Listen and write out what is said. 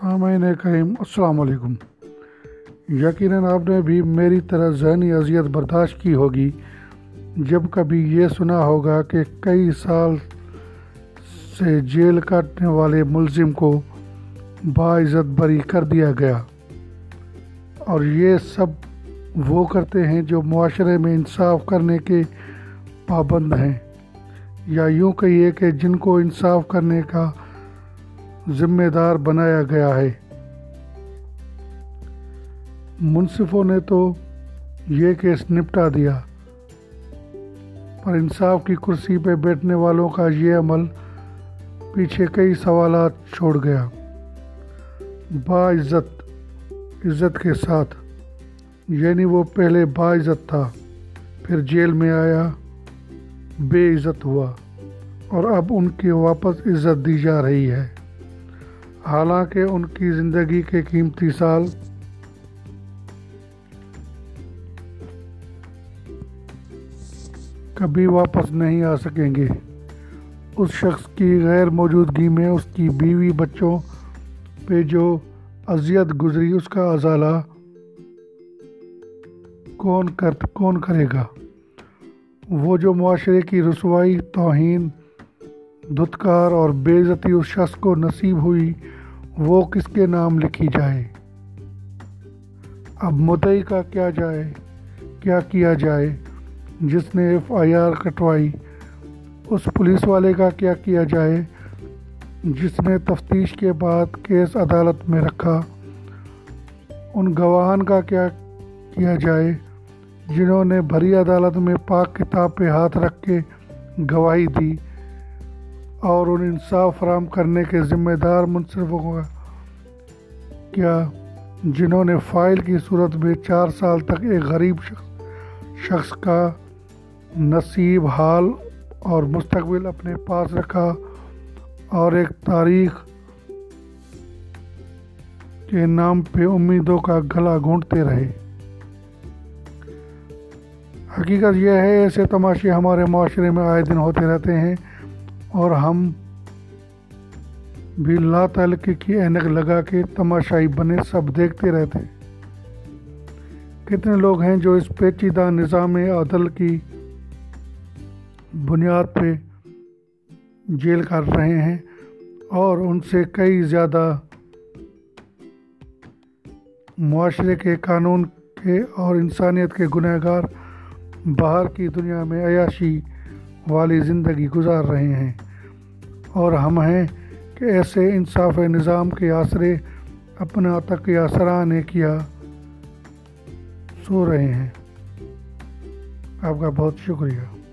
سامعین کریم السلام علیکم۔ یقیناً آپ نے بھی میری طرح ذہنی اذیت برداشت کی ہوگی۔ جب کبھی یہ سنا ہوگا کہ کئی سال سے جیل کاٹنے والے ملزم کو باعزت بری کر دیا گیا۔ اور یہ سب وہ کرتے ہیں جو معاشرے میں انصاف کرنے کے پابند ہیں۔ یا یوں کہیے کہ جن کو انصاف کرنے کا ذمہ دار بنایا گیا ہے۔ منصفوں نے تو یہ کیس نپٹا دیا، پر انصاف کی کرسی پہ بیٹھنے والوں کا یہ عمل پیچھے کئی سوالات چھوڑ گیا۔ باعزت، عزت کے ساتھ یعنی وہ پہلے باعزت تھا، پھر جیل میں آیا، بے عزت ہوا، اور اب ان کی واپس عزت دی جا رہی ہے۔ حالانکہ ان کی زندگی کے قیمتی سال کبھی واپس نہیں آ سکیں گے۔ اس شخص کی غیر موجودگی میں اس کی بیوی بچوں پہ جو اذیت گزری، اس کا ازالہ کون کر کون کرے گا؟ وہ جو معاشرے کی رسوائی، توہین دھتکار اور بے عزتی اس شخص کو نصیب ہوئی، وہ کس کے نام لکھی جائے؟ اب مدعی کا کیا جائے؟ کیا کیا جائے؟ جس نے ایف آئی آر کٹوائی، اس پولیس والے کا کیا کیا جائے؟ جس نے تفتیش کے بعد کیس عدالت میں رکھا، ان گواہان کا کیا کیا جائے؟ جنہوں نے بھری عدالت میں پاک کتاب پہ ہاتھ رکھ کے گواہی دی۔ اور ان انصاف فراہم کرنے کے ذمہ دار منصرفوں کا کیا جنہوں نے فائل کی صورت میں چار سال تک ایک غریب شخص شخص کا نصیب حال اور مستقبل اپنے پاس رکھا اور ایک تاریخ کے نام پہ امیدوں کا گلا گھونٹتے رہے۔ حقیقت یہ ہے، ایسے تماشے ہمارے معاشرے میں آئے دن ہوتے رہتے ہیں اور ہم بھی لا تعلقی کی اینک لگا کے تماشائی بنے سب دیکھتے رہتے۔ کتنے لوگ ہیں جو اس پیچیدہ نظام عدل کی بنیاد پہ جیل کر رہے ہیں اور ان سے کئی زیادہ معاشرے کے قانون کے اور انسانیت کے گنہ گار باہر کی دنیا میں عیاشی والی زندگی گزار رہے ہیں۔ اور ہم ہیں کہ ایسے انصاف نظام کے آسرے اپنا تک یا نے کیا۔ سو رہے ہیں۔ آپ کا بہت شکریہ۔